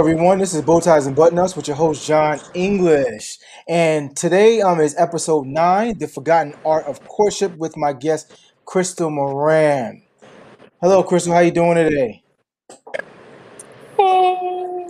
Hello, everyone. This is Bow Ties and Button-Ups with your host, John English. And today um, is episode nine, The Forgotten Art of Courtship with my guest, Crystal Moran. Hello, Crystal. How you doing today? Hey,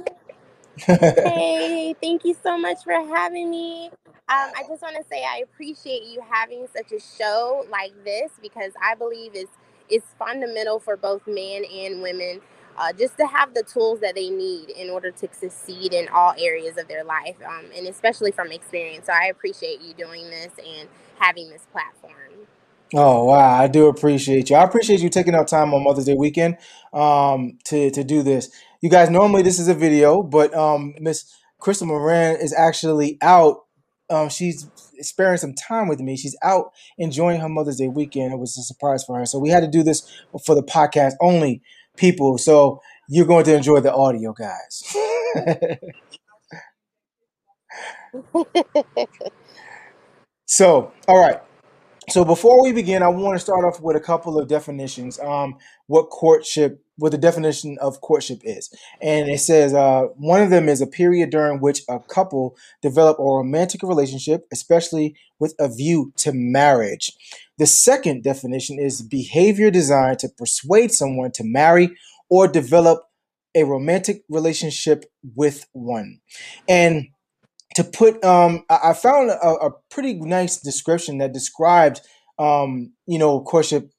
hey, thank you so much for having me. Um, I just want to say I appreciate you having such a show like this because I believe it's it's fundamental for both men and women uh, just to have the tools that they need in order to succeed in all areas of their life, um, and especially from experience. So I appreciate you doing this and having this platform. Oh wow, I do appreciate you. I appreciate you taking out time on Mother's Day weekend um, to to do this. You guys, normally this is a video, but um, Miss Crystal Moran is actually out. Um, she's sparing some time with me. She's out enjoying her Mother's Day weekend. It was a surprise for her, so we had to do this for the podcast only people. So you're going to enjoy the audio, guys. so, all right. So before we begin, I want to start off with a couple of definitions. Um, what courtship, what the definition of courtship is, and it says uh, one of them is a period during which a couple develop a romantic relationship, especially with a view to marriage. The second definition is behavior designed to persuade someone to marry or develop a romantic relationship with one. And to put, um, I, found a, a pretty nice description that described, um, you know, courtship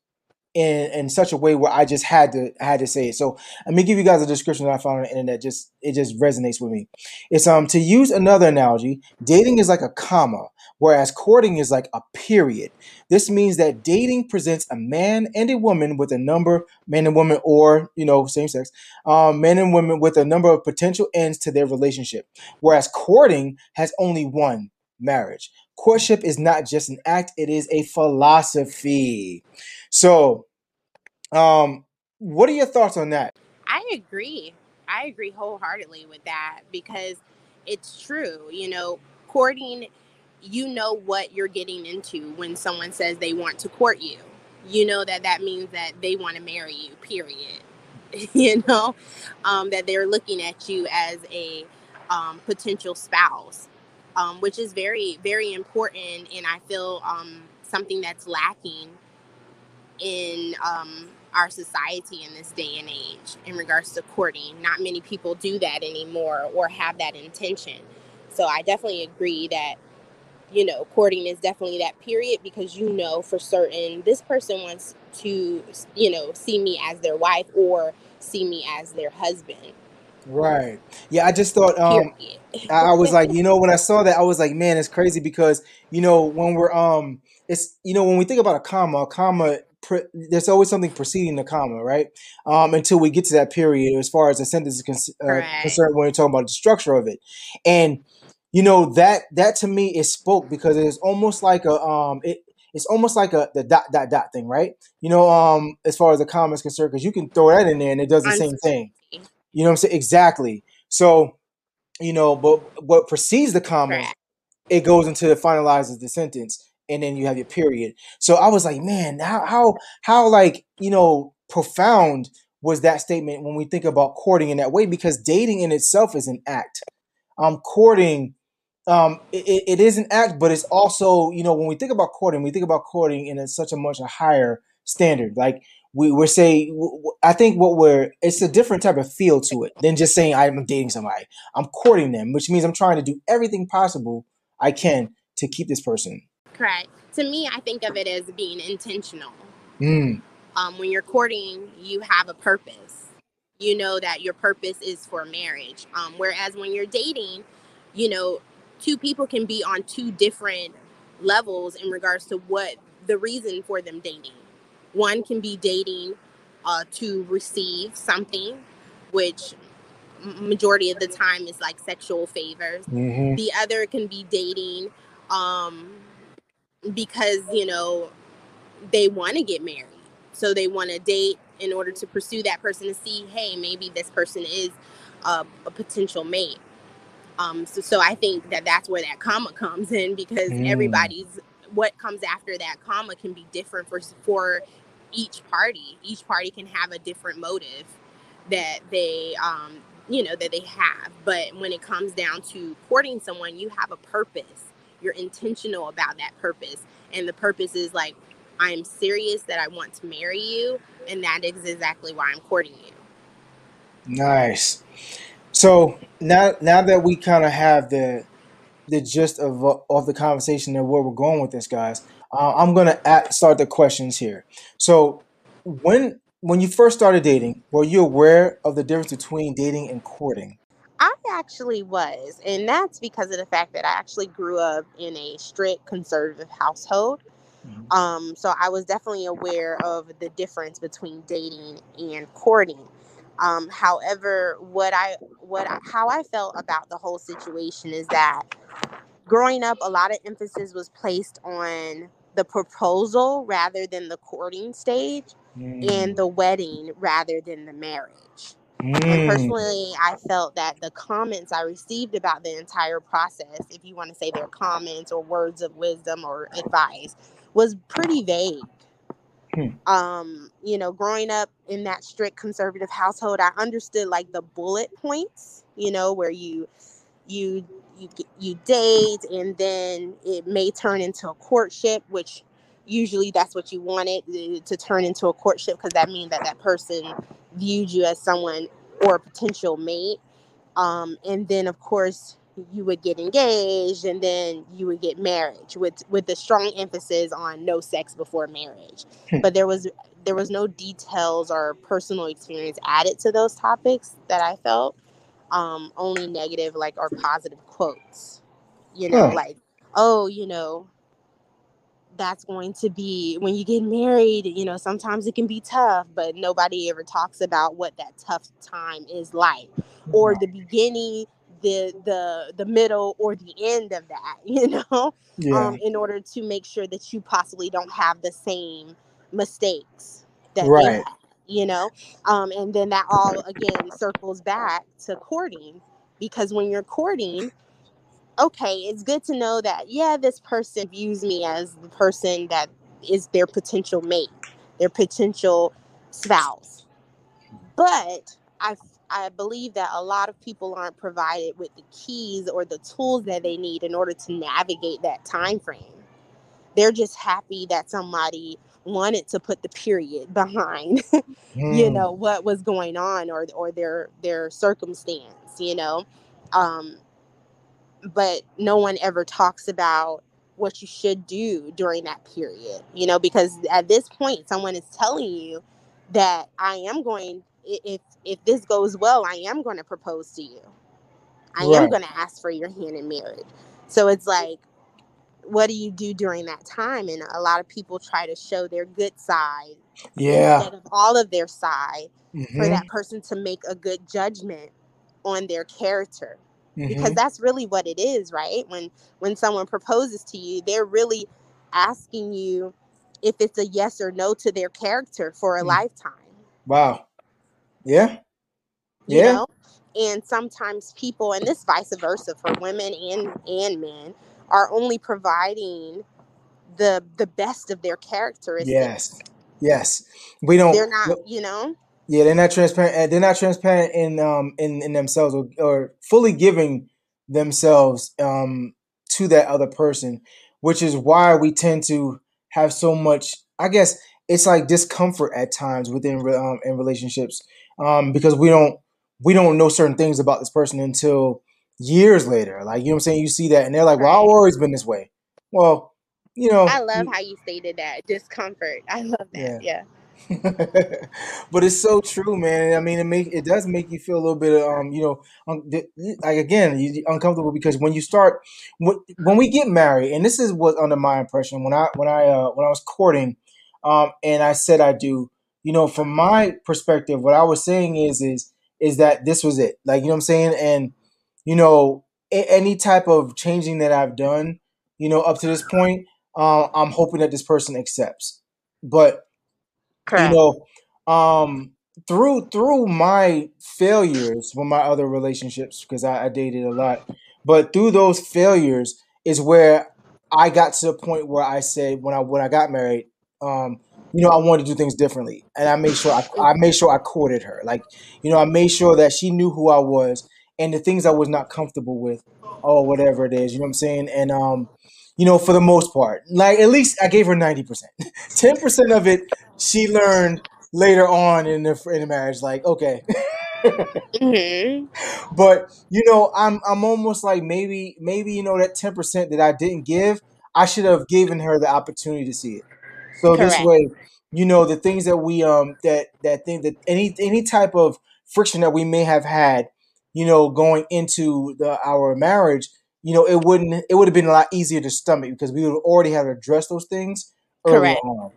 in in such a way where I just had to had to say it. So let me give you guys a description that I found on the internet. Just it just resonates with me. It's um to use another analogy, dating is like a comma, whereas courting is like a period. This means that dating presents a man and a woman with a number, man and woman, or you know, same sex, um, men and women with a number of potential ends to their relationship. Whereas courting has only one marriage. Courtship is not just an act, it is a philosophy. So, um, what are your thoughts on that? I agree. I agree wholeheartedly with that because it's true. You know, courting, you know what you're getting into when someone says they want to court you. You know that that means that they want to marry you, period. you know, um, that they're looking at you as a um, potential spouse, um, which is very, very important. And I feel um, something that's lacking in um, our society in this day and age in regards to courting. Not many people do that anymore or have that intention. So I definitely agree that, you know, courting is definitely that period because you know for certain this person wants to, you know, see me as their wife or see me as their husband. Right. Yeah, I just thought um I was like, you know, when I saw that, I was like, man, it's crazy because, you know, when we're um it's you know, when we think about a comma, a comma pre- there's always something preceding the comma, right? Um, until we get to that period, as far as the sentence is con- uh, concerned, when we're talking about the structure of it, and you know that that to me is spoke because it's almost like a um it it's almost like a the dot dot dot thing, right? You know, um, as far as the comma is concerned, because you can throw that in there and it does the same thing. You know what I'm saying? Exactly. So, you know, but what precedes the comma, it goes into the finalizes the sentence and then you have your period. So I was like, man, how how how like you know profound was that statement when we think about courting in that way? Because dating in itself is an act. Um, courting, um, it, it is an act, but it's also you know when we think about courting, we think about courting in a, such a much a higher standard. Like we we're saying, I think what we're it's a different type of feel to it than just saying I'm dating somebody. I'm courting them, which means I'm trying to do everything possible I can to keep this person Correct. To me, I think of it as being intentional. Mm. Um, when you're courting, you have a purpose. You know that your purpose is for marriage. Um, whereas when you're dating, you know, two people can be on two different levels in regards to what the reason for them dating. One can be dating uh, to receive something, which majority of the time is like sexual favors. Mm-hmm. The other can be dating um, because you know they want to get married so they want to date in order to pursue that person to see hey maybe this person is a, a potential mate um so, so i think that that's where that comma comes in because mm. everybody's what comes after that comma can be different for for each party each party can have a different motive that they um you know that they have. But when it comes down to courting someone you have a purpose. You're intentional about that purpose. And the purpose is like i'm serious that i want to marry you and that is exactly why i'm courting you. Nice. So now now that we kind of have the the gist of of the conversation and where we're going with this guys uh, i'm gonna at, start the questions here so when when you first started dating, were you aware of the difference between dating and courting? I actually was, and that's because of the fact that I actually grew up in a strict conservative household. Mm-hmm. Um, so I was definitely aware of the difference between dating and courting. Um, however, what I what I, how I felt about the whole situation is that growing up, a lot of emphasis was placed on the proposal rather than the courting stage mm. and the wedding rather than the marriage. Mm. And personally, I felt that the comments I received about the entire process, if you want to say their comments or words of wisdom or advice, was pretty vague. Hmm. Um, you know, growing up in that strict conservative household, I understood like the bullet points, you know, where you you you you date and then it may turn into a courtship, which usually that's what you wanted uh, to turn into a courtship because that means that that person viewed you as someone or a potential mate. Um, and then of course you would get engaged and then you would get marriage with with the strong emphasis on no sex before marriage. Hmm. but there was there was no details or personal experience added to those topics that I felt. Um, only negative like or positive quotes. You know, like, oh, you know, that's going to be when you get married you know sometimes it can be tough but nobody ever talks about what that tough time is like or the beginning the the the middle or the end of that you know yeah. um in order to make sure that you possibly don't have the same mistakes that right. You know um and then that all again circles back to courting because when you're courting okay, it's good to know that, yeah, this person views me as the person that is their potential mate, their potential spouse. But I, I believe that a lot of people aren't provided with the keys or the tools that they need in order to navigate that time frame. They're just happy that somebody wanted to put the period behind mm. you know what was going on or or their their circumstance you know um but no one ever talks about what you should do during that period you know because at this point someone is telling you that i am going if if this goes well i am going to propose to you i right. am going to ask for your hand in marriage so it's like what do you do during that time and a lot of people try to show their good side yeah instead of all of their side mm-hmm. for that person to make a good judgment on their character because mm-hmm. that's really what it is right when when someone proposes to you they're really asking you if it's a yes or no to their character for a mm. lifetime wow yeah yeah you know? and sometimes people and this vice versa for women and and men are only providing the the best of their characteristics yes yes we don't they're not you know yeah, they're not transparent. They're not transparent in um in, in themselves or, or fully giving themselves um to that other person, which is why we tend to have so much. I guess it's like discomfort at times within um in relationships um because we don't we don't know certain things about this person until years later. Like you know what I'm saying? You see that and they're like, "Well, I've always been this way." Well, you know. I love how you stated that discomfort. I love that. Yeah. yeah. but it's so true, man. I mean, it make it does make you feel a little bit, um, you know, um, like again, you, uncomfortable because when you start when, when we get married, and this is what under my impression when I when I uh, when I was courting, um, and I said I do, you know, from my perspective, what I was saying is is is that this was it, like you know what I'm saying, and you know, a- any type of changing that I've done, you know, up to this point, uh, I'm hoping that this person accepts, but Correct. You know, um, through through my failures with my other relationships, because I, I dated a lot, but through those failures is where I got to the point where I said when I when I got married, um, you know, I wanted to do things differently, and I made sure I, I made sure I courted her. Like, you know, I made sure that she knew who I was and the things I was not comfortable with, or whatever it is. You know what I'm saying? And um, you know, for the most part, like at least I gave her ninety percent. Ten percent of it she learned later on in the in the marriage. Like, okay. mm-hmm. But you know, I'm I'm almost like maybe maybe you know that ten percent that I didn't give, I should have given her the opportunity to see it. So Correct. this way, you know, the things that we um that that thing that any any type of friction that we may have had, you know, going into the our marriage, you know, it wouldn't it would have been a lot easier to stomach because we would already have addressed those things Correct. On.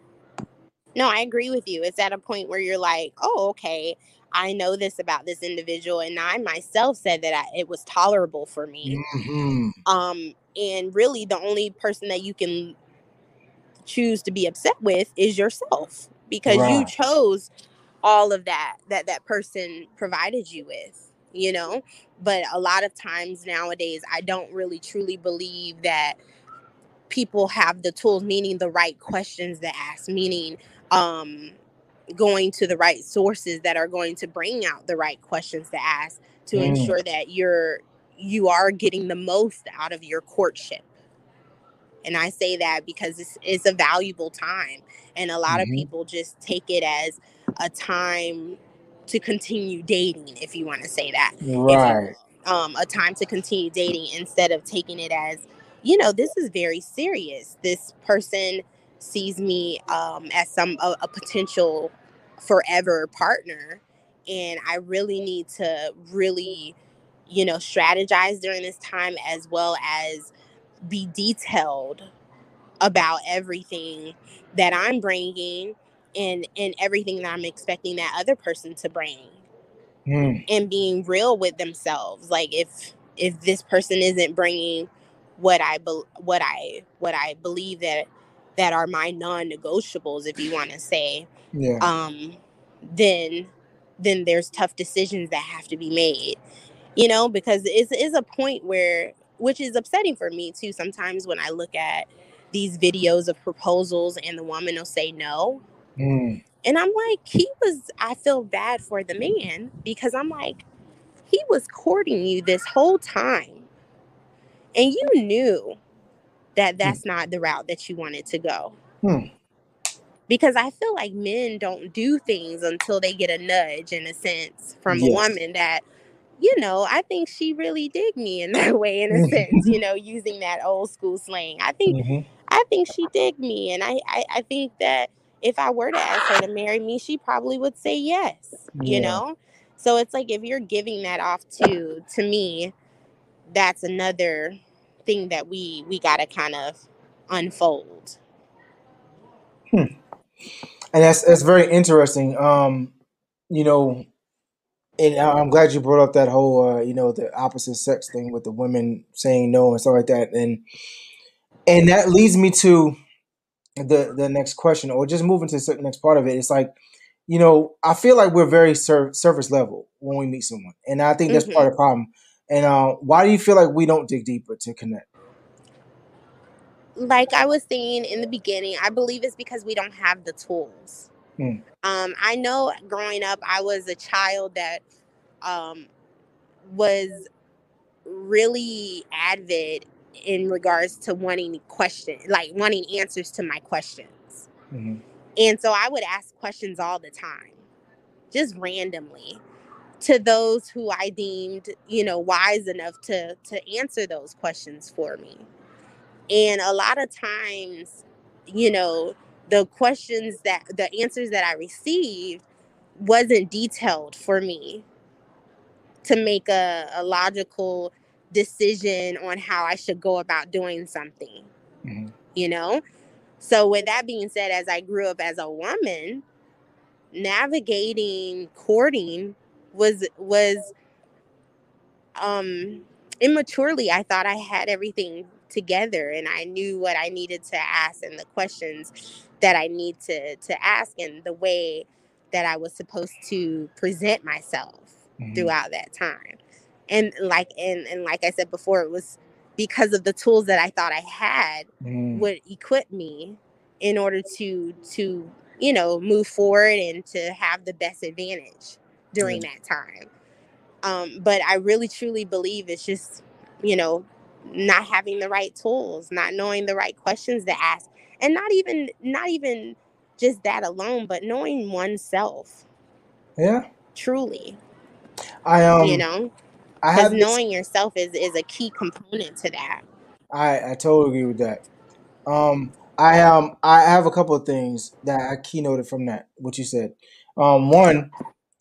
No, I agree with you. It's at a point where you're like, oh, okay, I know this about this individual, and I myself said that I, it was tolerable for me. Mm-hmm. Um, and really, the only person that you can choose to be upset with is yourself because right. you chose all of that that that person provided you with you know but a lot of times nowadays i don't really truly believe that people have the tools meaning the right questions to ask meaning um going to the right sources that are going to bring out the right questions to ask to mm. ensure that you're you are getting the most out of your courtship and I say that because it's, it's a valuable time. And a lot mm-hmm. of people just take it as a time to continue dating, if you want to say that. Right. Um, a time to continue dating instead of taking it as, you know, this is very serious. This person sees me um, as some a, a potential forever partner, and I really need to really, you know, strategize during this time as well as be detailed about everything that I'm bringing and and everything that I'm expecting that other person to bring. Mm. And being real with themselves. Like if if this person isn't bringing what I be, what I what I believe that that are my non-negotiables if you want to say yeah. um then then there's tough decisions that have to be made you know because it's, it's a point where which is upsetting for me too. Sometimes when I look at these videos of proposals and the woman will say no. Mm. And I'm like, he was, I feel bad for the man because I'm like, he was courting you this whole time. And you knew that hmm. that's mm. not the route that you wanted to go. Mm. Because I feel like men don't do things until they get a nudge, in a sense, from yes. a woman that you know, I think she really dig me in that way, in a sense, you know, using that old school slang. I think mm-hmm. I think she dig me. And I, I, I, think that if I were to ask her to marry me, she probably would say yes, yeah. you know? So it's like if you're giving that off to to me, that's another thing that we we gotta kind of unfold. Hmm. And that's that's very interesting. Um, you know, and I'm glad you brought up that whole, uh, you know, the opposite sex thing with the women saying no and stuff like that, and and that leads me to the the next question, or just moving to the next part of it. It's like, you know, I feel like we're very sur- surface level when we meet someone, and I think that's mm-hmm. part of the problem. And uh, why do you feel like we don't dig deeper to connect? Like I was saying in the beginning, I believe it's because we don't have the tools. Hmm. Um, I know growing up, I was a child that um, was really avid in regards to wanting questions, like wanting answers to my questions. Mm-hmm. And so I would ask questions all the time, just randomly to those who I deemed, you know, wise enough to to answer those questions for me. And a lot of times, you know, the questions that the answers that I received wasn't detailed for me to make a, a logical decision on how I should go about doing something. Mm-hmm. You know? So with that being said, as I grew up as a woman, navigating courting was was um immaturely I thought I had everything together and I knew what I needed to ask and the questions that I need to to ask and the way that I was supposed to present myself mm-hmm. throughout that time. And like and and like I said before, it was because of the tools that I thought I had mm-hmm. would equip me in order to to you know, move forward and to have the best advantage during yeah. that time. Um, but I really truly believe it's just, you know, not having the right tools, not knowing the right questions to ask, and not even not even just that alone, but knowing oneself. Yeah. Truly. I um you know, because knowing yourself is is a key component to that. I I totally agree with that. Um, I um I have a couple of things that I keynoted from that what you said. Um, one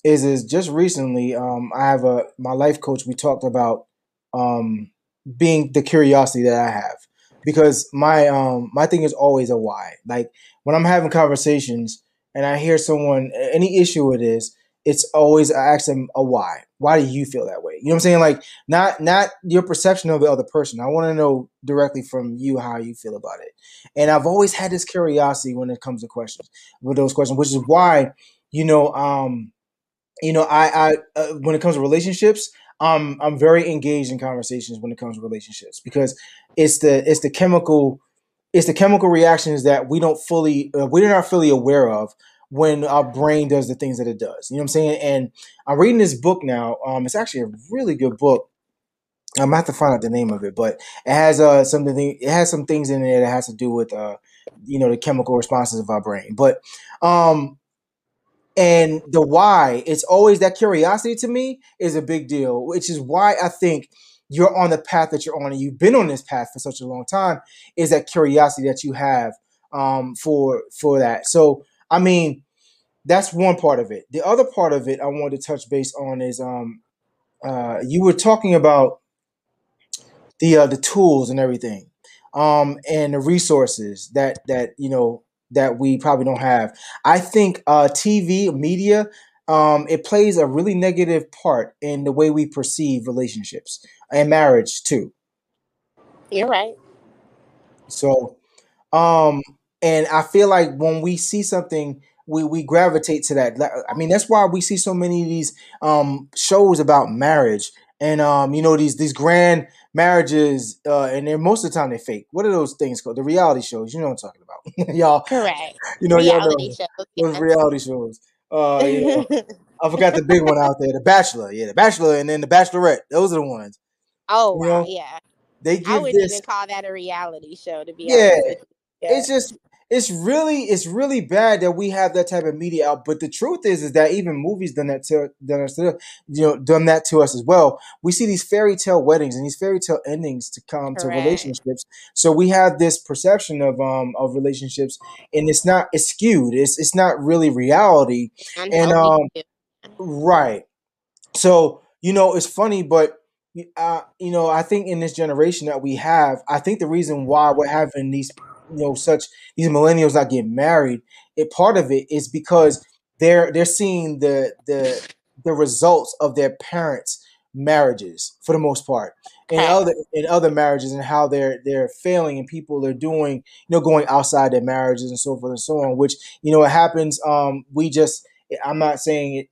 is is just recently um I have a my life coach. We talked about um being the curiosity that I have because my um my thing is always a why. Like when I'm having conversations and I hear someone any issue it is, it's always I ask them a why. Why do you feel that way? You know what I'm saying? Like not not your perception of the other person. I want to know directly from you how you feel about it. And I've always had this curiosity when it comes to questions with those questions, which is why you know um you know I I uh, when it comes to relationships. Um, I'm very engaged in conversations when it comes to relationships because it's the it's the chemical it's the chemical reactions that we don't fully uh, we're not fully aware of when our brain does the things that it does. You know what I'm saying? And I'm reading this book now. Um, it's actually a really good book. I'm gonna have to find out the name of it, but it has uh something. It has some things in there that has to do with uh, you know, the chemical responses of our brain. But um, and the why, it's always that curiosity to me is a big deal, which is why I think you're on the path that you're on, and you've been on this path for such a long time. Is that curiosity that you have um for for that? So I mean, that's one part of it. The other part of it I wanted to touch base on is um uh you were talking about the uh, the tools and everything um and the resources that that you know that we probably don't have. I think uh TV media um it plays a really negative part in the way we perceive relationships and marriage too. You're right. So um and I feel like when we see something we we gravitate to that. I mean, that's why we see so many of these um, shows about marriage and um, you know these these grand marriages, uh, and they're most of the time they fake. What are those things called? The reality shows. You know what I'm talking about, y'all. Correct. You know, reality y'all know shows. Those reality shows. Uh, I forgot the big one out there, The Bachelor. Yeah, The Bachelor, and then The Bachelorette. Those are the ones. Oh, you wow, know? yeah. They give I wouldn't this, even call that a reality show, to be yeah, honest. Yeah. It's just it's really it's really bad that we have that type of media out. But the truth is, is that even movies done that to done us, you know, done that to us as well. We see these fairy tale weddings and these fairy tale endings to come Correct. to relationships. So we have this perception of um of relationships, and it's not it's skewed. It's it's not really reality. and um, right. So you know, it's funny, but uh, you know, I think in this generation that we have, I think the reason why we're having these you know such these millennials not getting married it part of it is because they're they're seeing the the the results of their parents marriages for the most part in other in other marriages and how they're they're failing and people are doing you know going outside their marriages and so forth and so on which you know it happens um we just i'm not saying it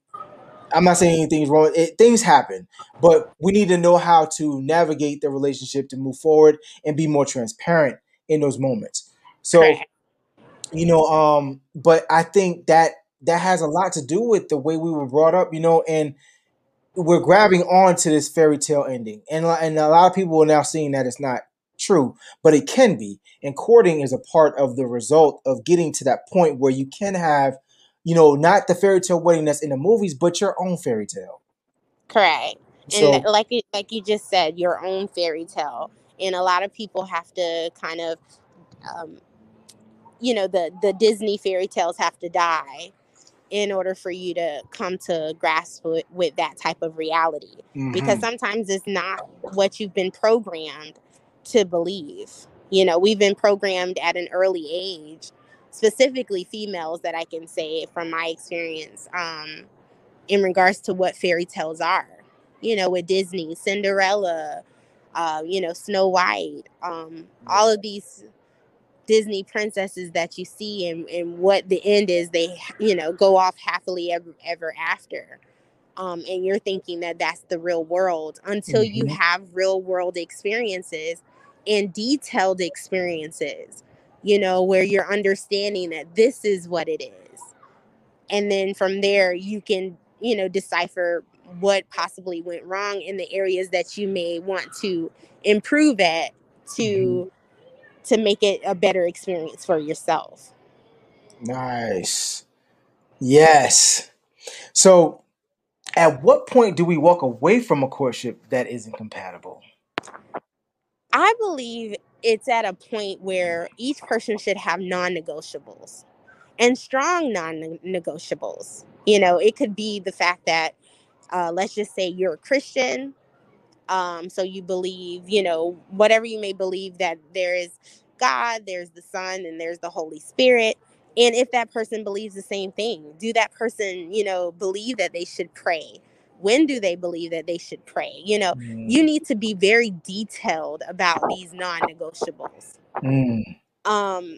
I'm not saying anything's wrong. It, things happen, but we need to know how to navigate the relationship to move forward and be more transparent in those moments. So, you know, um, but I think that that has a lot to do with the way we were brought up, you know, and we're grabbing on to this fairy tale ending. And, and a lot of people are now seeing that it's not true, but it can be. And courting is a part of the result of getting to that point where you can have, you know, not the fairy tale wedding that's in the movies, but your own fairy tale. Correct. So, and like like you just said, your own fairy tale. And a lot of people have to kind of um, you know the the disney fairy tales have to die in order for you to come to grasp with, with that type of reality. Mm-hmm. because sometimes it's not what you've been programmed to believe. You know we've been programmed at an early age specifically females that i can say from my experience um, in regards to what fairy tales are. You know with disney cinderella uh, you know snow white um, all of these Disney princesses that you see and, and what the end is, they, you know, go off happily ever, ever after. Um, and you're thinking that that's the real world until mm-hmm. you have real world experiences and detailed experiences you know, where you're understanding that this is what it is. And then from there, you can, you know, decipher what possibly went wrong in the areas that you may want to improve at to mm-hmm. To make it a better experience for yourself. Nice. Yes. So at what point do we walk away from a courtship that isn't compatible? I believe it's at a point where each person should have non-negotiables and strong non-negotiables. You know, it could be the fact that uh, let's just say you're a Christian, um, so you believe, you know, whatever you may believe that there is God, there's the Son, and there's the Holy Spirit. And if that person believes the same thing, do that person, you know, believe that they should pray? When do they believe that they should pray? You know, mm. you need to be very detailed about these non-negotiables. Mm. Um,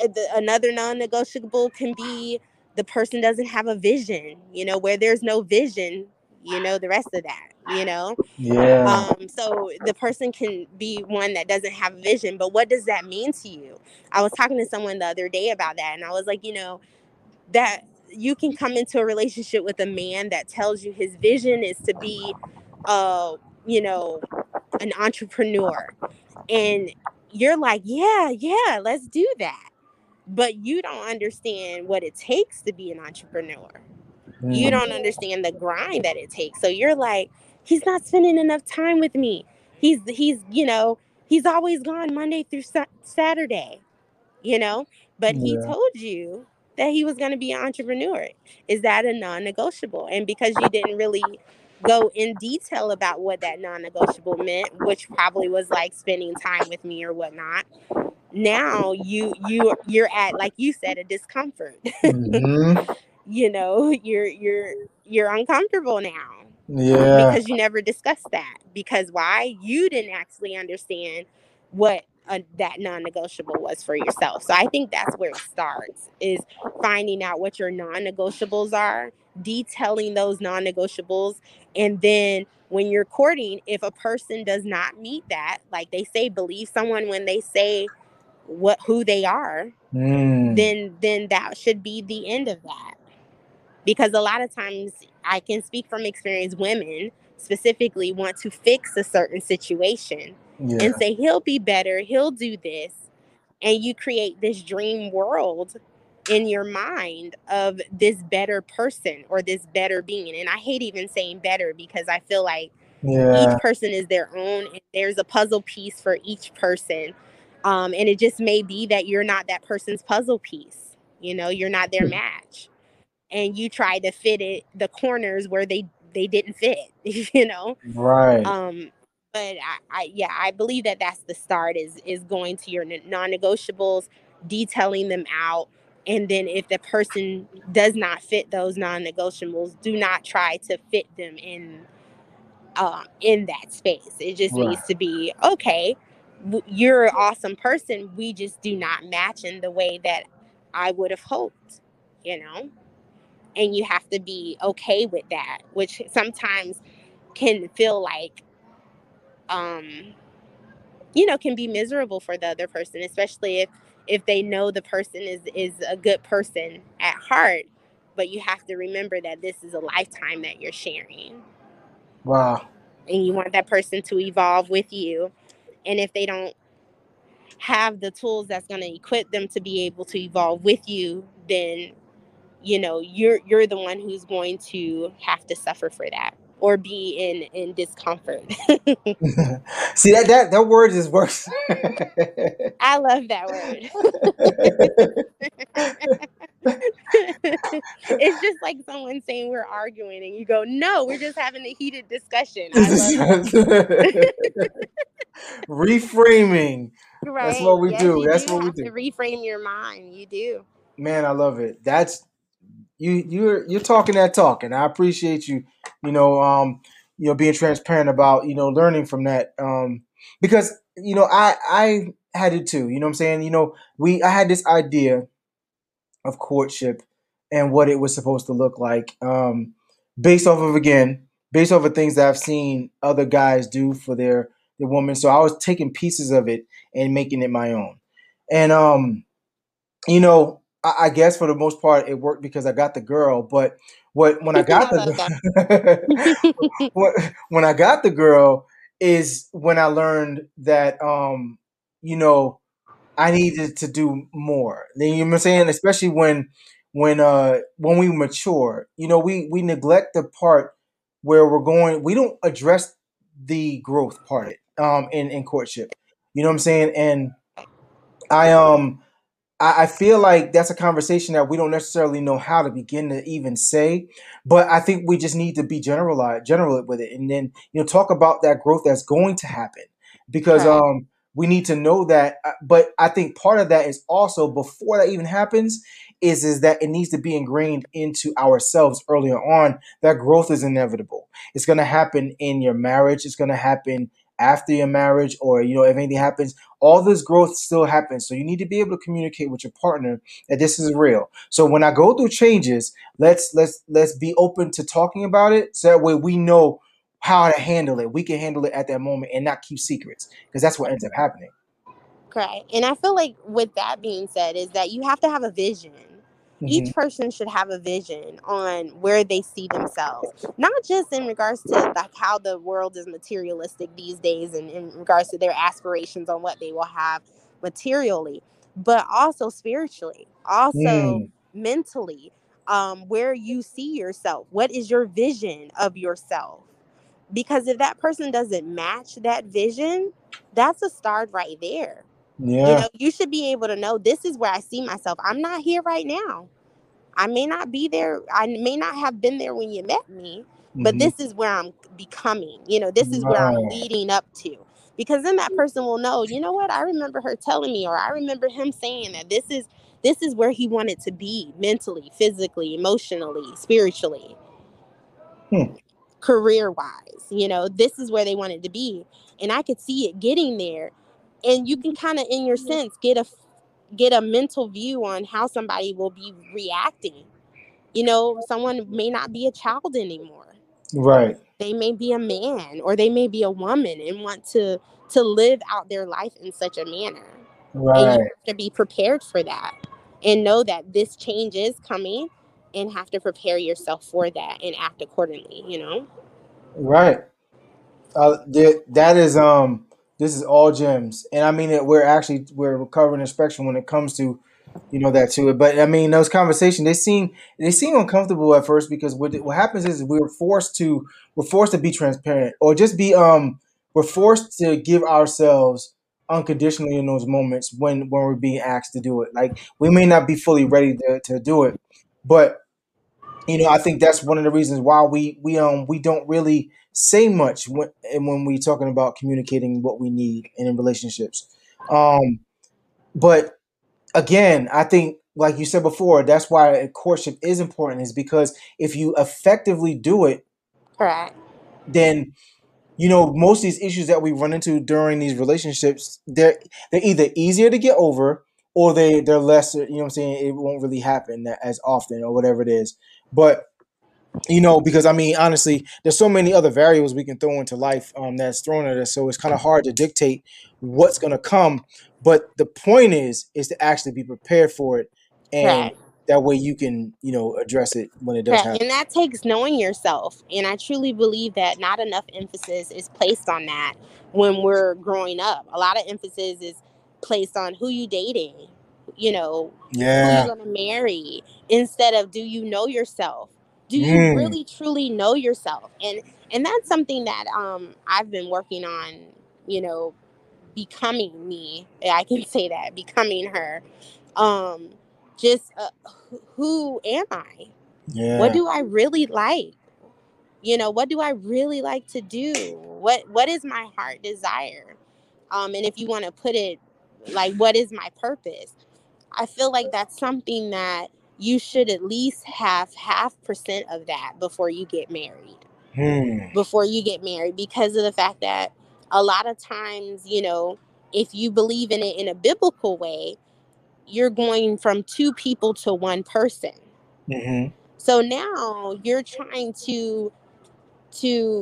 eh, the, another non-negotiable can be the person doesn't have a vision. You know, where there's no vision, you know, the rest of that. You know, yeah. Um, so the person can be one that doesn't have a vision, but what does that mean to you? I was talking to someone the other day about that, and I was like, you know, that you can come into a relationship with a man that tells you his vision is to be uh you know an entrepreneur and you're like yeah yeah let's do that but you don't understand what it takes to be an entrepreneur mm. you don't understand the grind that it takes so you're like he's not spending enough time with me he's he's you know he's always gone monday through sa- saturday you know but yeah. he told you that he was going to be an entrepreneur. Is that a non negotiable? And because you didn't really go in detail about what that non negotiable meant, which probably was like spending time with me or whatnot. Now you you you're at like you said a discomfort. Mm-hmm. you know, you're you're you're uncomfortable now. Yeah. Because you never discussed that. Because why? You didn't actually understand what a, that non-negotiable was for yourself. So I think that's where it starts is finding out what your non-negotiables are, detailing those non-negotiables, and then when you're courting, if a person does not meet that, like they say, believe someone when they say what who they are, mm. then then that should be the end of that. Because a lot of times I can speak from experience, women specifically want to fix a certain situation yeah. and say he'll be better, he'll do this, and you create this dream world in your mind of this better person or this better being. And I hate even saying better because I feel like yeah. each person is their own and there's a puzzle piece for each person. Um, and it just may be that you're not that person's puzzle piece. You know, you're not their hmm. match. And you try to fit it the corners where they they didn't fit, you know? Right. Um but I, I yeah i believe that that's the start is is going to your non-negotiables detailing them out and then if the person does not fit those non-negotiables do not try to fit them in uh, in that space it just right. needs to be okay you're an awesome person we just do not match in the way that i would have hoped you know and you have to be okay with that which sometimes can feel like um you know can be miserable for the other person especially if if they know the person is is a good person at heart but you have to remember that this is a lifetime that you're sharing. Wow. And you want that person to evolve with you and if they don't have the tools that's going to equip them to be able to evolve with you then you know you're you're the one who's going to have to suffer for that or be in in discomfort. See that that that word is worse. I love that word. it's just like someone saying we're arguing and you go, "No, we're just having a heated discussion." Reframing. Right. That's what we yes, do. That's do what we do. Reframe your mind. You do. Man, I love it. That's you you're you're talking that talk and I appreciate you you know, um, you know, being transparent about, you know, learning from that. Um, because, you know, I, I had it too, you know I'm saying? You know, we, I had this idea of courtship and what it was supposed to look like, um, based off of, again, based off of things that I've seen other guys do for their, their woman. So I was taking pieces of it and making it my own. and um, you know, I, I guess for the most part it worked because I got the girl. But what when I got the when I got the girl is when I learned that um, you know, I needed to do more. Then You know what I'm saying? Especially when when uh when we mature, you know, we we neglect the part where we're going. We don't address the growth part um in in courtship. You know what I'm saying? And I um I, I feel like that's a conversation that we don't necessarily know how to begin to even say, but I think we just need to be generalized, general with it, and then you know talk about that growth that's going to happen because Right. um we need to know that. uh, But I think part of that is also before that even happens is is that it needs to be ingrained into ourselves earlier on that growth is inevitable. It's going to happen in your marriage. It's going to happen after your marriage, or you know if anything happens all this growth still happens. So you need to be able to communicate with your partner that this is real. So when I go through changes, let's let's let's be open to talking about it. So that way we know how to handle it. We can handle it at that moment and not keep secrets because that's what ends up happening. Correct. And I feel like with that being said, is that you have to have a vision. Mhm. Each person should have a vision on where they see themselves, not just in regards to like how the world is materialistic these days, and in regards to their aspirations on what they will have materially, but also spiritually, also Mm, mentally, um, where you see yourself. What is your vision of yourself? Because if that person doesn't match that vision, that's a start right there. You yeah. know, you should be able to know this is where I see myself. I'm not here right now. I may not be there. I may not have been there when you met me, but Mhm. this is where I'm becoming. You know, this is where I'm leading up to. Because then that person will know, you know what? I remember her telling me, or I remember him saying that this is this is where he wanted to be mentally, physically, emotionally, spiritually Hmm. career wise. You know, this is where they wanted to be. And I could see it getting there. And you can kind of, in your sense, get a get a mental view on how somebody will be reacting. You know, someone may not be a child anymore. Right. They may be a man or they may be a woman and want to to live out their life in such a manner. And you Right. have to be prepared for that and know that this change is coming and have to prepare yourself for that and act accordingly, you know? Right. Uh, that is um. This is all gems, and I mean that We're actually we're covering the spectrum when it comes to, you know, that to it. But I mean, those conversations they seem they seem uncomfortable at first because what what happens is we're forced to we're forced to be transparent or just be um we're forced to give ourselves unconditionally in those moments when when we're being asked to do it. Like we may not be fully ready to to do it, but you know, I think that's one of the reasons why we we um we don't really say much when and when we talking about communicating what we need and in relationships. Um, but again, I think like you said before, that's why a courtship is important is because if you effectively do it, Correct. then you know most of these issues that we run into during these relationships, they're they're either easier to get over or they they're lesser. You know what I'm saying? It won't really happen as often or whatever it is. But you know, because I mean, honestly, there's so many other variables we can throw into life um, that's thrown at us. So it's kind of hard to dictate what's going to come. But the point is, is to actually be prepared for it, and Correct. that way you can, you know, address it when it does Correct. happen. And that takes knowing yourself. And I truly believe that not enough emphasis is placed on that when we're growing up. A lot of emphasis is placed on who you dating, you know, who Yeah. you're gonna marry, instead of do you know yourself? Do you Mm. really truly know yourself? And and that's something that um I've been working on, you know, becoming me. I can say that, becoming her. Um just uh, who- who am I? Yeah. what do i really like you know what do i really like to do what what is my heart desire um and if you want to put it like what is my purpose i feel like that's something that you should at least have half percent of that before you get married. Hmm. before you get married because of the fact that a lot of times you know if you believe in it in a biblical way you're going from two people to one person. Hmm so now you're trying to to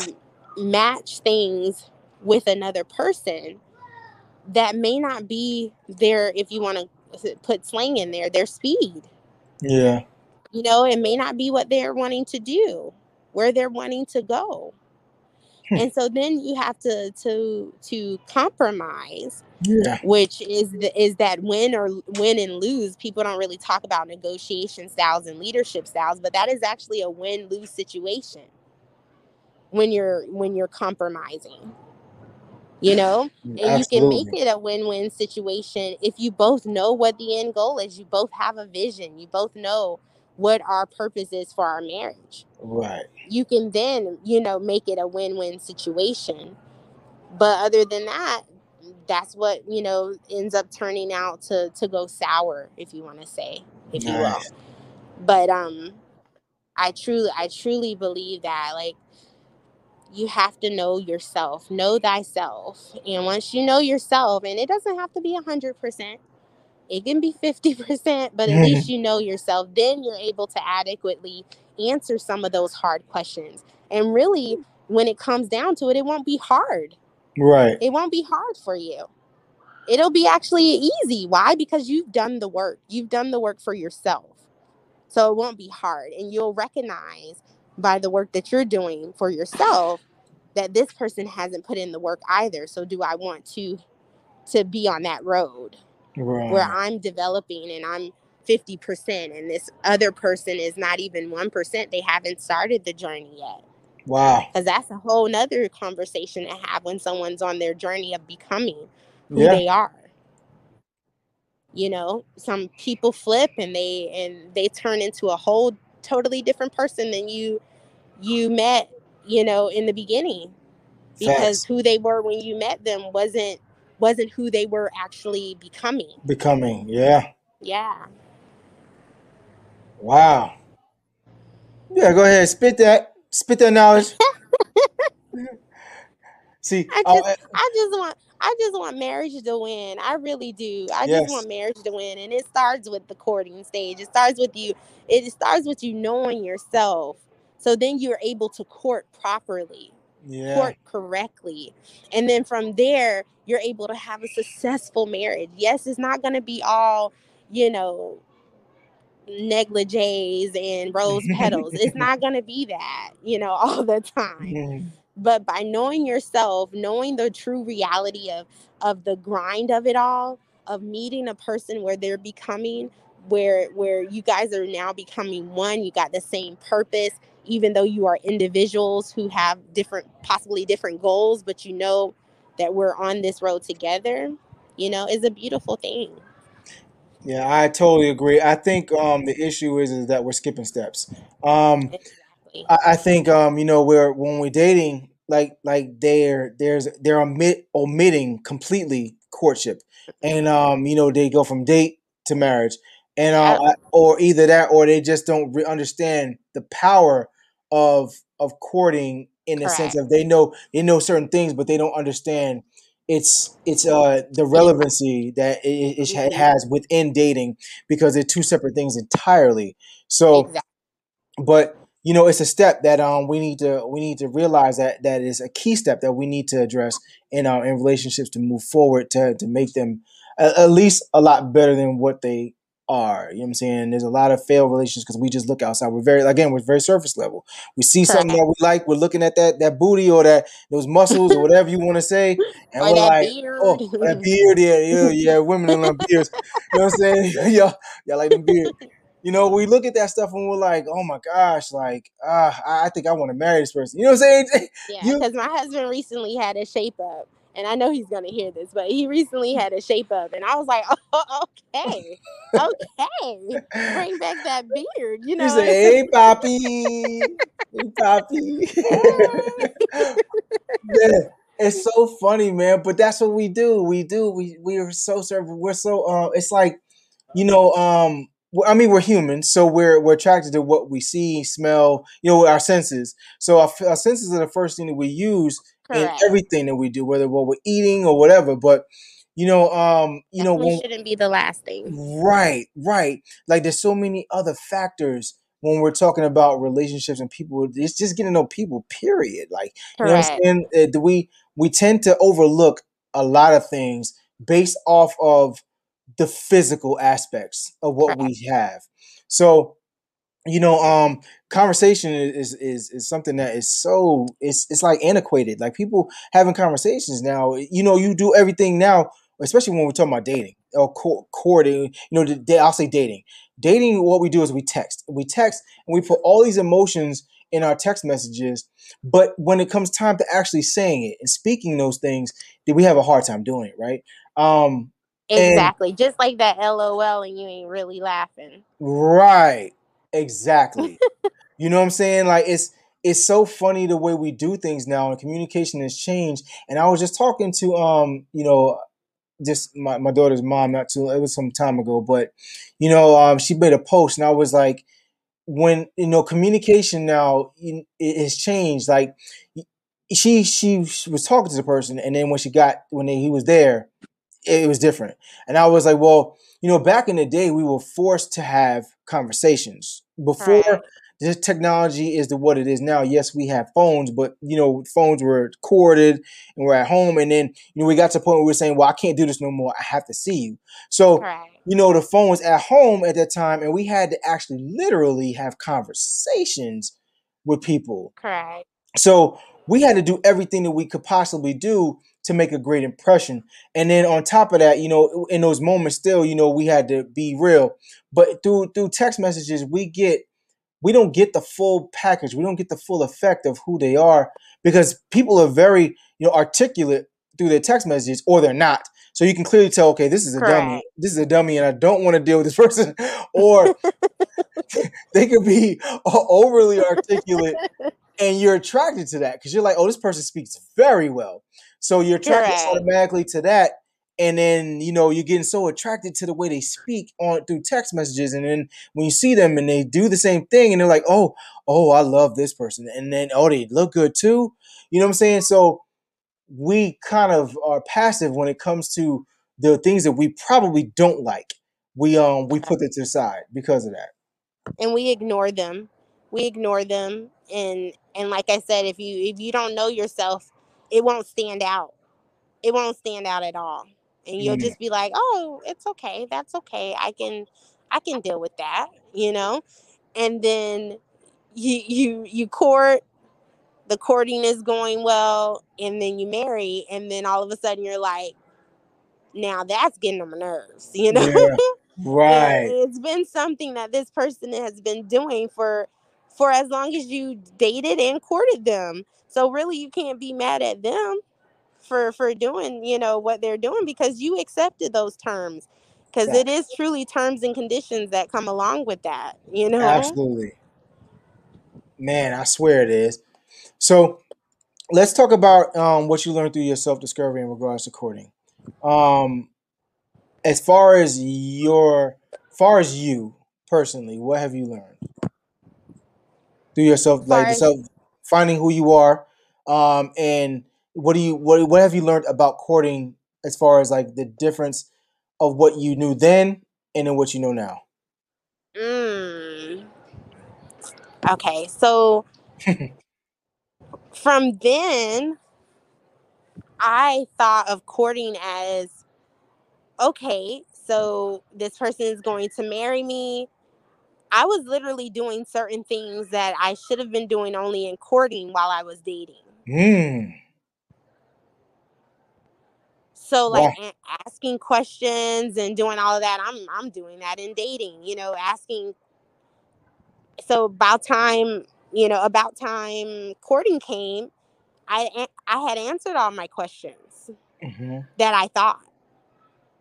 match things with another person that may not be their if you want to put slang in there their speed yeah you know it may not be what they're wanting to do where they're wanting to go hmm. and so then you have to to to compromise yeah. which is the, is that win or win and lose people don't really talk about negotiation styles and leadership styles but that is actually a win lose situation when you're when you're compromising you know? And Absolutely. you can make it a win-win situation if you both know what the end goal is. You both have a vision. You both know what our purpose is for our marriage. Right. You can then you know make it a win-win situation. But other than that that's what you know ends up turning out to to go sour if you want to say if you will. But um i truly i truly believe that like you have to know yourself, know thyself. And once you know yourself, and it doesn't have to be 100%, it can be 50%, but at least you know yourself, then you're able to adequately answer some of those hard questions. And really, hmm. when it comes down to it, it won't be hard. Right. It won't be hard for you. It'll be actually easy. Why? Because you've done the work. You've done the work for yourself. So it won't be hard. And you'll recognize by the work that you're doing for yourself that this person hasn't put in the work either so do i want to to be on that road right. where i'm developing and i'm 50% and this other person is not even 1% they haven't started the journey yet wow because that's a whole nother conversation to have when someone's on their journey of becoming who yeah. they are you know some people flip and they and they turn into a whole totally different person than you you met, you know, in the beginning. Because Facts. who they were when you met them wasn't wasn't who they were actually becoming. Becoming, yeah. Yeah. Wow. Yeah, go ahead, spit that, spit that knowledge. See, I just, uh, I just want, I just want marriage to win. I really do. I yes. just want marriage to win, and it starts with the courting stage. It starts with you. It starts with you knowing yourself so then you're able to court properly, yeah. court correctly. And then from there, you're able to have a successful marriage. Yes, it's not going to be all, you know, negligees and rose petals. it's not going to be that, you know, all the time. Mm-hmm. But by knowing yourself, knowing the true reality of of the grind of it all, of meeting a person where they're becoming where where you guys are now becoming one, you got the same purpose, even though you are individuals who have different possibly different goals but you know that we're on this road together you know is a beautiful thing. Yeah i totally agree. I think um the issue is is that we're skipping steps. Um exactly. I, I think um you know we're when we're dating like like they're there's they're omit, omitting completely courtship. And um you know they go from date to marriage. And uh, or either that or they just don't re- understand the power of of courting in the sense of they know they know certain things, but they don't understand it's it's uh the relevancy that it, it mm-hmm. has within dating because they're two separate things entirely. So, exactly. but you know, it's a step that um we need to we need to realize that that is a key step that we need to address in our in relationships to move forward to to make them at, at least a lot better than what they are. You know what I'm saying? There's a lot of failed relations because we just look outside. We're very again, we're very surface level. We see something that we like, we're looking at that that booty or that those muscles or whatever you want to say, and or we're like, beard. oh, that beard, yeah, yeah, yeah, women them beards. You know what I'm saying? yeah, yeah, like the beard. You know, we look at that stuff and we're like, oh my gosh, like, uh, I think I want to marry this person. You know what I'm saying? Yeah, because my husband recently had a shape up and I know he's gonna hear this, but he recently had a shape up, and I was like, oh, okay, okay, bring back that beard, you know. You say, hey, Poppy, hey, Poppy. yeah, it's so funny, man. But that's what we do. We do. We we are so we're so. Uh, it's like, you know, um, I mean, we're humans, so we're we're attracted to what we see, smell, you know, our senses. So our, our senses are the first thing that we use Correct. in everything that we do, whether what we're eating or whatever. But you know, um, you Definitely know, when, shouldn't be the last thing. Right, right. Like there's so many other factors when we're talking about relationships and people. It's just getting to know people. Period. Like Correct. you know, what I'm saying? Uh, do we we tend to overlook a lot of things based off of the physical aspects of what we have. So, you know, um, conversation is is is something that is so it's it's like antiquated. Like people having conversations now. You know, you do everything now, especially when we're talking about dating or courting. You know, I'll say dating. Dating, what we do is we text. We text and we put all these emotions in our text messages. But when it comes time to actually saying it and speaking those things, then we have a hard time doing it, right? Um, exactly. And, Just like that LOL and you ain't really laughing. Right. Exactly. you know what I'm saying? Like it's it's so funny the way we do things now and communication has changed. And I was just talking to um, you know, just my, my daughter's mom not too it was some time ago, but you know, um she made a post and I was like, when you know communication now it has changed like she she was talking to the person and then when she got when they, he was there it was different and i was like well you know back in the day we were forced to have conversations before right. this technology is the what it is now yes we have phones but you know phones were corded and we're at home and then you know we got to the point where we are saying well i can't do this no more i have to see you so right you know, the phone was at home at that time, and we had to actually literally have conversations with people. Correct. So we had to do everything that we could possibly do to make a great impression. And then on top of that, you know, in those moments still, you know, we had to be real. But through through text messages, we get we don't get the full package. We don't get the full effect of who they are because people are very, you know, articulate through their text messages or they're not. So you can clearly tell, okay, this is a Correct. dummy. This is a dummy, and I don't want to deal with this person. Or they could be overly articulate, and you're attracted to that because you're like, oh, this person speaks very well. So you're attracted Correct. automatically to that. And then you know you're getting so attracted to the way they speak on through text messages, and then when you see them and they do the same thing, and they're like, "Oh, oh, I love this person," and then oh, they look good too. You know what I'm saying? So we kind of are passive when it comes to the things that we probably don't like. We um we put it to the side because of that. And we ignore them. We ignore them and and like I said, if you if you don't know yourself, it won't stand out. It won't stand out at all. And you'll mm. just be like, "Oh, it's okay. That's okay. I can I can deal with that," you know? And then you you you court the courting is going well and then you marry and then all of a sudden you're like now that's getting on my nerves you know yeah, right it's been something that this person has been doing for for as long as you dated and courted them so really you can't be mad at them for for doing you know what they're doing because you accepted those terms because yeah. it is truly terms and conditions that come along with that you know absolutely man i swear it is so let's talk about um, what you learned through your self discovery in regards to courting. Um, as far as your, far as you personally, what have you learned through yourself, like yourself finding who you are, um, and what do you what what have you learned about courting as far as like the difference of what you knew then and then what you know now? Mm. Okay, so from then, I thought of courting as okay, so this person is going to marry me. I was literally doing certain things that I should have been doing only in courting while I was dating. Mm. So like asking questions and doing all of that, I'm I'm doing that in dating, you know, asking so about time you know, about time courting came, I I had answered all my questions mm-hmm. that I thought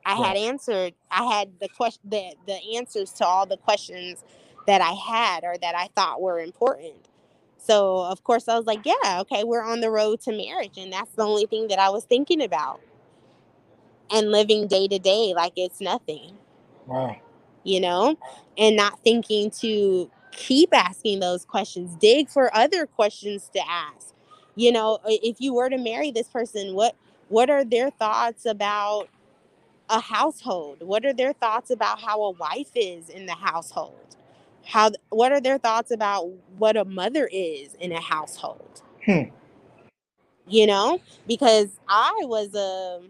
I right. had answered. I had the question the the answers to all the questions that I had or that I thought were important. So of course I was like, yeah, okay, we're on the road to marriage, and that's the only thing that I was thinking about, and living day to day like it's nothing. Wow. You know, and not thinking to keep asking those questions dig for other questions to ask. You know if you were to marry this person what what are their thoughts about a household? What are their thoughts about how a wife is in the household how what are their thoughts about what a mother is in a household hmm. you know because i was a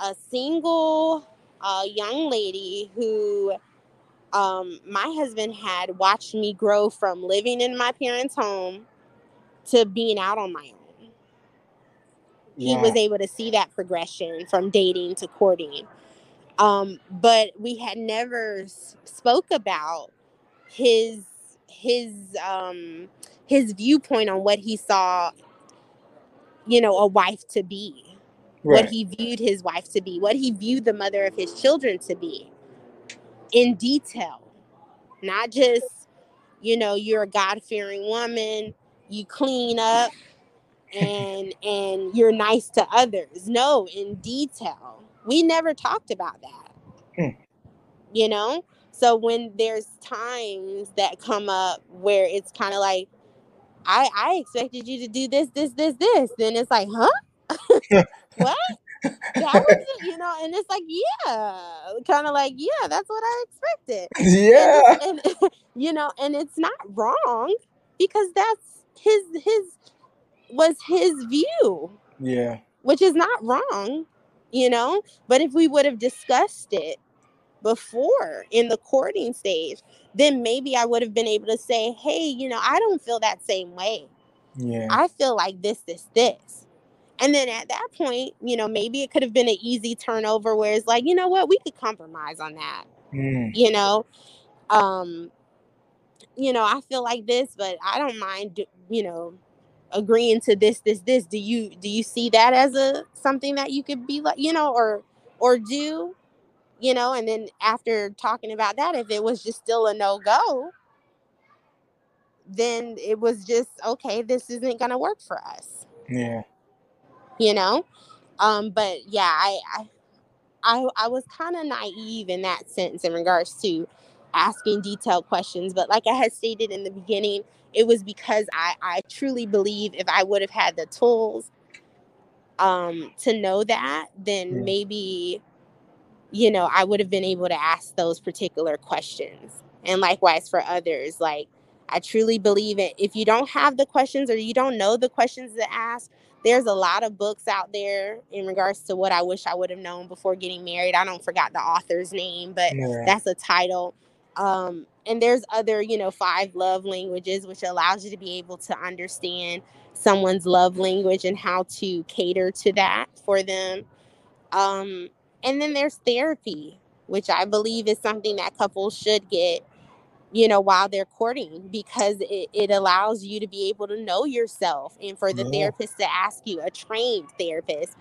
a single uh, young lady who um, my husband had watched me grow from living in my parents' home to being out on my own. Yeah. He was able to see that progression from dating to courting. Um, but we had never spoke about his his um his viewpoint on what he saw you know a wife to be right. what he viewed his wife to be what he viewed the mother of his children to be in detail. Not just you know you're a god-fearing woman you clean up and and you're nice to others. No in detail. We never talked about that. Hmm. you know so when there's times that come up where it's kind of like I I expected you to do this this this this then it's like huh what that was it, you know, and it's like, yeah, kind of like, yeah, that's what I expected. Yeah. And, and, you know, and it's not wrong because that's his his was his view. Yeah. Which is not wrong, you know. But if we would have discussed it before in the courting stage, then maybe I would have been able to say, hey, you know, I don't feel that same way. Yeah. I feel like this, this, this. And then at that point, you know, maybe it could have been an easy turnover where it's like, you know what, we could compromise on that. Mm. You know, um, you know, I feel like this, but I don't mind, you know, agreeing to this, this, this. Do you do you see that as a something that you could be like, you know, or or do, you know? And then after talking about that, if it was just still a no go, then it was just okay. This isn't gonna work for us. Yeah you know um but yeah i i i, I was kind of naive in that sense in regards to asking detailed questions but like i had stated in the beginning it was because i i truly believe if i would have had the tools um to know that then yeah. maybe you know i would have been able to ask those particular questions and likewise for others like i truly believe it if you don't have the questions or you don't know the questions to ask there's a lot of books out there in regards to what I wish I would have known before getting married. I don't forgot the author's name, but yeah. that's a title. Um, and there's other, you know, five love languages, which allows you to be able to understand someone's love language and how to cater to that for them. Um, and then there's therapy, which I believe is something that couples should get you know, while they're courting because it, it allows you to be able to know yourself and for the yeah. therapist to ask you, a trained therapist,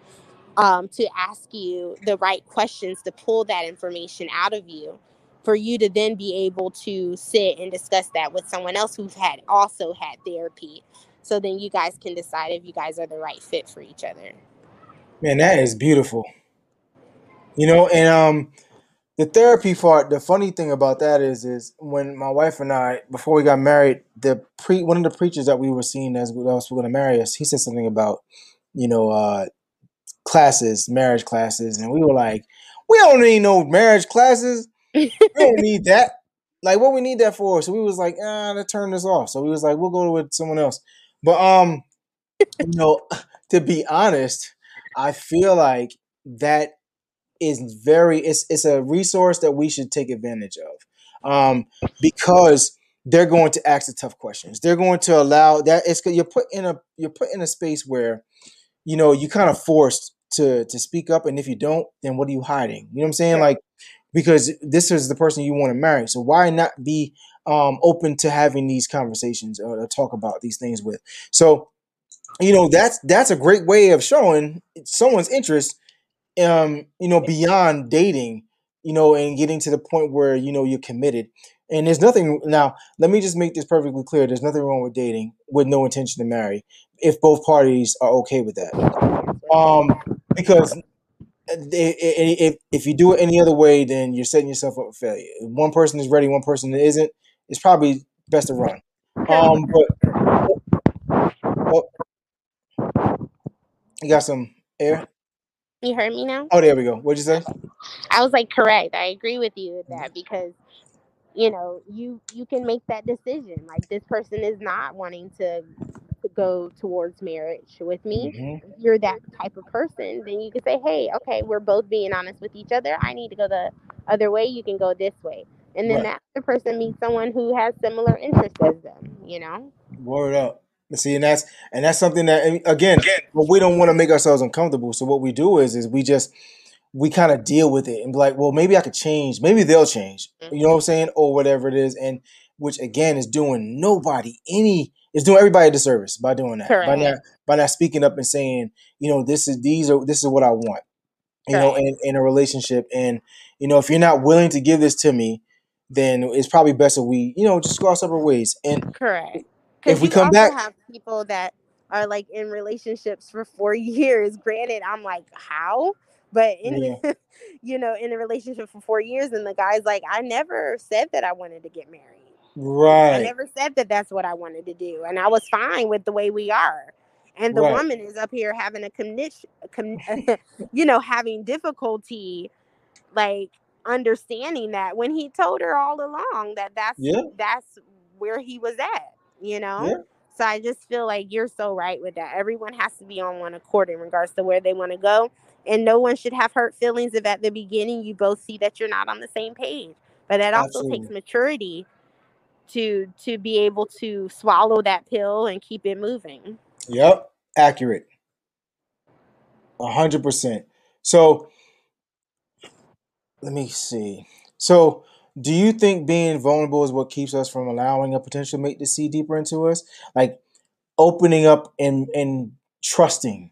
um, to ask you the right questions to pull that information out of you for you to then be able to sit and discuss that with someone else who's had also had therapy. So then you guys can decide if you guys are the right fit for each other. Man, that is beautiful. You know, and um the therapy part the funny thing about that is is when my wife and i before we got married the pre one of the preachers that we were seeing as we was going to marry us he said something about you know uh classes marriage classes and we were like we don't need no marriage classes. We don't need that. Like what we need that for? So we was like ah let's turn this off. So we was like we'll go with someone else. But um you know to be honest i feel like that is very it's it's a resource that we should take advantage of um, because they're going to ask the tough questions. They're going to allow that it's you're put in a you're put in a space where you know you kind of forced to to speak up, and if you don't, then what are you hiding? You know what I'm saying? Like because this is the person you want to marry, so why not be um, open to having these conversations or, or talk about these things with? So you know that's that's a great way of showing someone's interest um, you know, beyond dating, you know, and getting to the point where, you know, you're committed. And there's nothing now, let me just make this perfectly clear. There's nothing wrong with dating with no intention to marry if both parties are okay with that. Um, because if, if you do it any other way, then you're setting yourself up for failure. If one person is ready, one person isn't, it's probably best to run. Um, but oh, you got some air? You heard me now? Oh, there we go. What'd you say? I was like, correct. I agree with you with that because you know you you can make that decision. Like this person is not wanting to to go towards marriage with me. Mm-hmm. You're that type of person, then you can say, hey, okay, we're both being honest with each other. I need to go the other way. You can go this way. And then right. that person meets someone who has similar interests as them, you know? Word up. See, and that's and that's something that again, but we don't want to make ourselves uncomfortable. So what we do is is we just we kind of deal with it and be like, well, maybe I could change. Maybe they'll change. Mm-hmm. You know what I'm saying? Or whatever it is. And which again is doing nobody any is doing everybody a disservice by doing that. Correct. By not by not speaking up and saying, you know, this is these are this is what I want. You Correct. know, in, in a relationship. And, you know, if you're not willing to give this to me, then it's probably best that we, you know, just go our separate ways. And correct. If we come back, have people that are like in relationships for four years. Granted, I'm like, how? But in yeah. you know, in a relationship for four years, and the guy's like, I never said that I wanted to get married. Right. I never said that that's what I wanted to do, and I was fine with the way we are. And the right. woman is up here having a condition, you know, having difficulty, like understanding that when he told her all along that that's yeah. that's where he was at, you know. Yeah. So I just feel like you're so right with that. Everyone has to be on one accord in regards to where they want to go. And no one should have hurt feelings if at the beginning you both see that you're not on the same page. But that also Absolutely. takes maturity to to be able to swallow that pill and keep it moving. Yep. Accurate. A hundred percent. So let me see. So do you think being vulnerable is what keeps us from allowing a potential mate to see deeper into us? Like opening up and and trusting.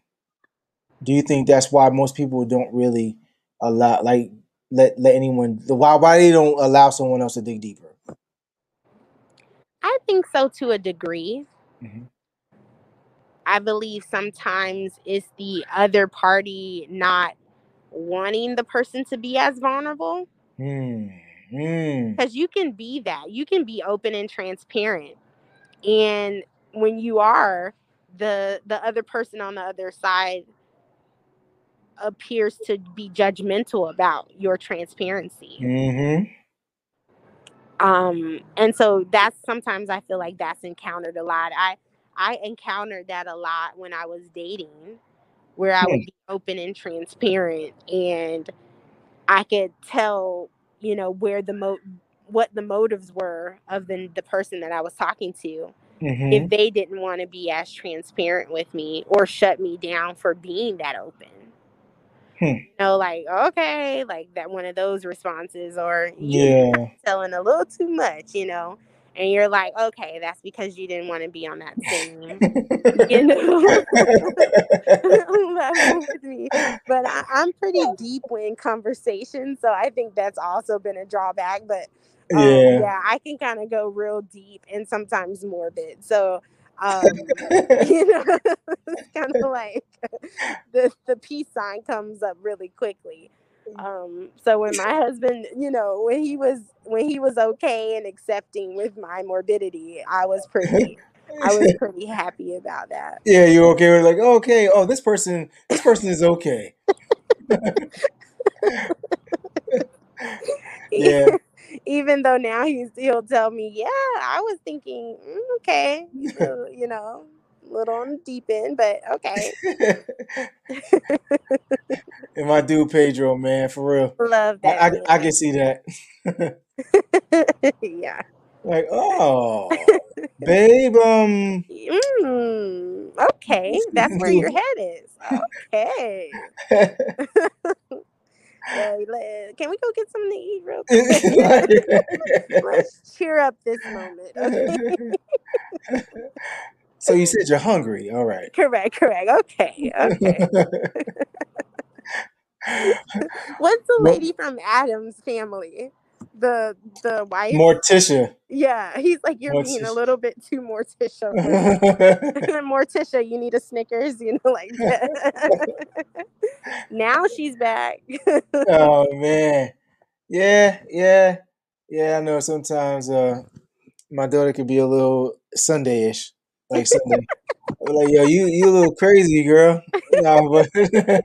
Do you think that's why most people don't really allow like let let anyone why why they don't allow someone else to dig deeper? I think so to a degree. Mm-hmm. I believe sometimes it's the other party not wanting the person to be as vulnerable. Mm. Mm. Because you can be that. You can be open and transparent. And when you are, the the other person on the other side appears to be judgmental about your transparency. Mm-hmm. Um, and so that's sometimes I feel like that's encountered a lot. I I encountered that a lot when I was dating, where I would be open and transparent, and I could tell you know where the mo what the motives were of the the person that I was talking to. Mm-hmm. If they didn't want to be as transparent with me or shut me down for being that open. Hmm. You know, like, okay, like that one of those responses, or yeah, telling a little too much, you know and you're like, okay, that's because you didn't want to be on that same, you know, level with me. But I, am pretty deep in conversation, so I think that's also been a drawback. But um, yeah. yeah, I can kind of go real deep and sometimes morbid. So. Um, you know, it's kind of like the the peace sign comes up really quickly. Um, so when my husband, you know, when he was when he was okay and accepting with my morbidity, I was pretty I was pretty happy about that. Yeah, you're okay? We're like, okay, oh, this person, this person is okay. yeah. Even though now he's he'll tell me, yeah, I was thinking, mm, okay, you know, little on the deep end, but okay. and my dude Pedro, man, for real. Love that. I, I, I can see that. yeah. Like, oh, babe, um. Mm, okay, that's where your head is. Okay. can we go get something to eat real quick? Let's cheer up this moment. Okay. So you said you're hungry. All right. Correct, correct. Okay. Okay. What's the lady from Addams family? The the wife. Morticia. Yeah, he's like you're Morticia. being a little bit too Morticia. Morticia, you need a Snickers, you know, like that. now she's back. oh man, yeah, yeah, yeah. I know sometimes uh, my daughter could be a little Sunday-ish like Sunday. like, yo, you you a little crazy, girl. Nah, but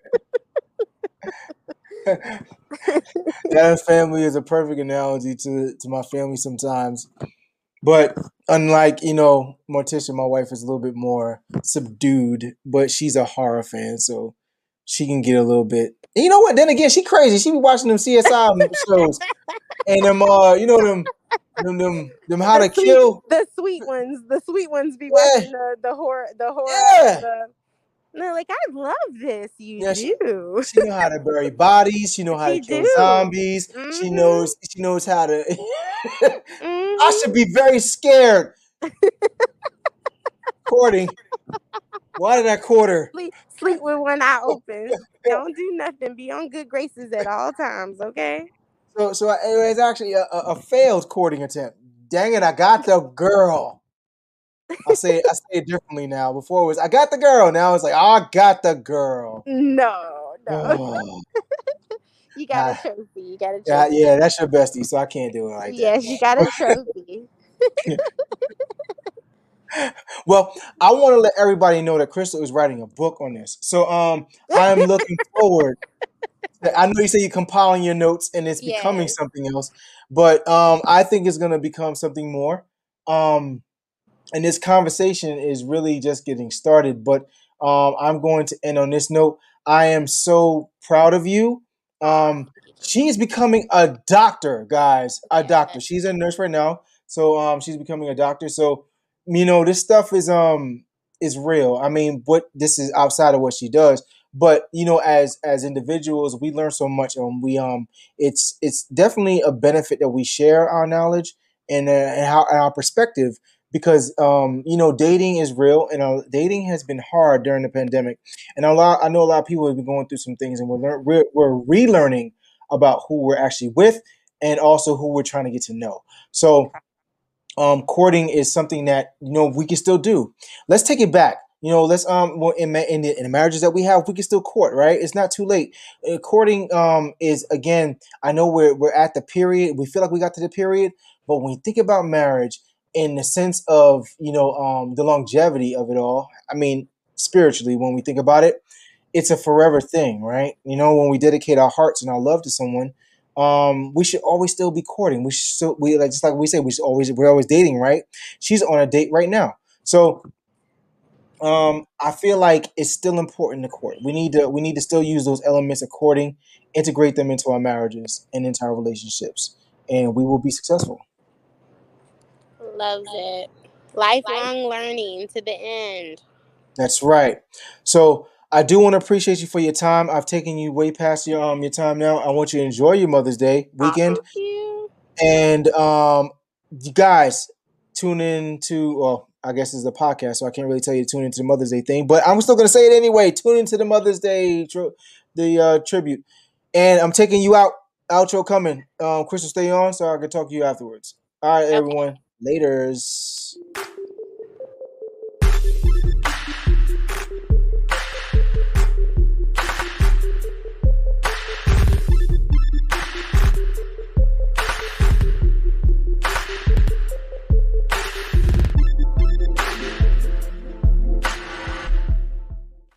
that family is a perfect analogy to to my family sometimes But unlike you know Morticia, my wife is a little bit more subdued, but she's a horror fan, so she can get a little bit. You know what? Then again, she crazy. She be watching them CSI shows and them, uh, you know them, them, them, them how the to sweet, kill the sweet ones. The sweet ones be yeah. watching the the horror, the horror. Yeah. The, no, like I love this. You yeah, do. She, she know how to bury bodies. She know how she to kill do. zombies. Mm-hmm. She knows. She knows how to. mm-hmm. I should be very scared. Courting. Why did I quarter? Sleep, sleep with one eye open. Don't do nothing. Be on good graces at all times. Okay. So, so it was actually a, a failed courting attempt. Dang it! I got the girl. I say I say it differently now. Before it was I got the girl. Now it's like I got the girl. No, no. Oh. you got a ah. trophy. You got a trophy. Yeah, yeah, that's your bestie, so I can't do it like that. Yes, you got a trophy. well, I want to let everybody know that Crystal is writing a book on this. So um I'm looking forward. I know you say you're compiling your notes and it's yes. becoming something else, but um I think it's gonna become something more. Um and this conversation is really just getting started, but um I'm going to end on this note. I am so proud of you. Um she is becoming a doctor, guys. A doctor. She's a nurse right now. So um she's becoming a doctor. So you know, this stuff is um is real. I mean, what this is outside of what she does, but you know, as as individuals, we learn so much, and we um, it's it's definitely a benefit that we share our knowledge and uh, and how and our perspective because um, you know, dating is real, and uh, dating has been hard during the pandemic, and a lot I know a lot of people have been going through some things, and we're learn, we're, we're relearning about who we're actually with and also who we're trying to get to know. So um, courting is something that you know we can still do. Let's take it back. You know, let's um in in the, in the marriages that we have, we can still court, right? It's not too late. Uh, courting um is again. I know we're we're at the period. We feel like we got to the period, but when you think about marriage in the sense of you know um the longevity of it all, I mean spiritually, when we think about it, it's a forever thing, right? You know, when we dedicate our hearts and our love to someone, um, we should always still be courting. We should still we like just like we say we should always we're always dating, right? She's on a date right now, so um, I feel like it's still important to court. We need to we need to still use those elements of courting, integrate them into our marriages and into our relationships, and we will be successful. Loves it. Lifelong learning to the end. That's right. So I do want to appreciate you for your time. I've taken you way past your um your time now. I want you to enjoy your Mother's Day weekend. Thank you. And um you guys tune in to well, I guess is a podcast, so I can't really tell you to tune into the Mother's Day thing, but I'm still gonna say it anyway. Tune into the Mother's Day tri- the uh, tribute. And I'm taking you out. Outro coming. Um Crystal, stay on so I can talk to you afterwards. All right, okay. everyone. Laters.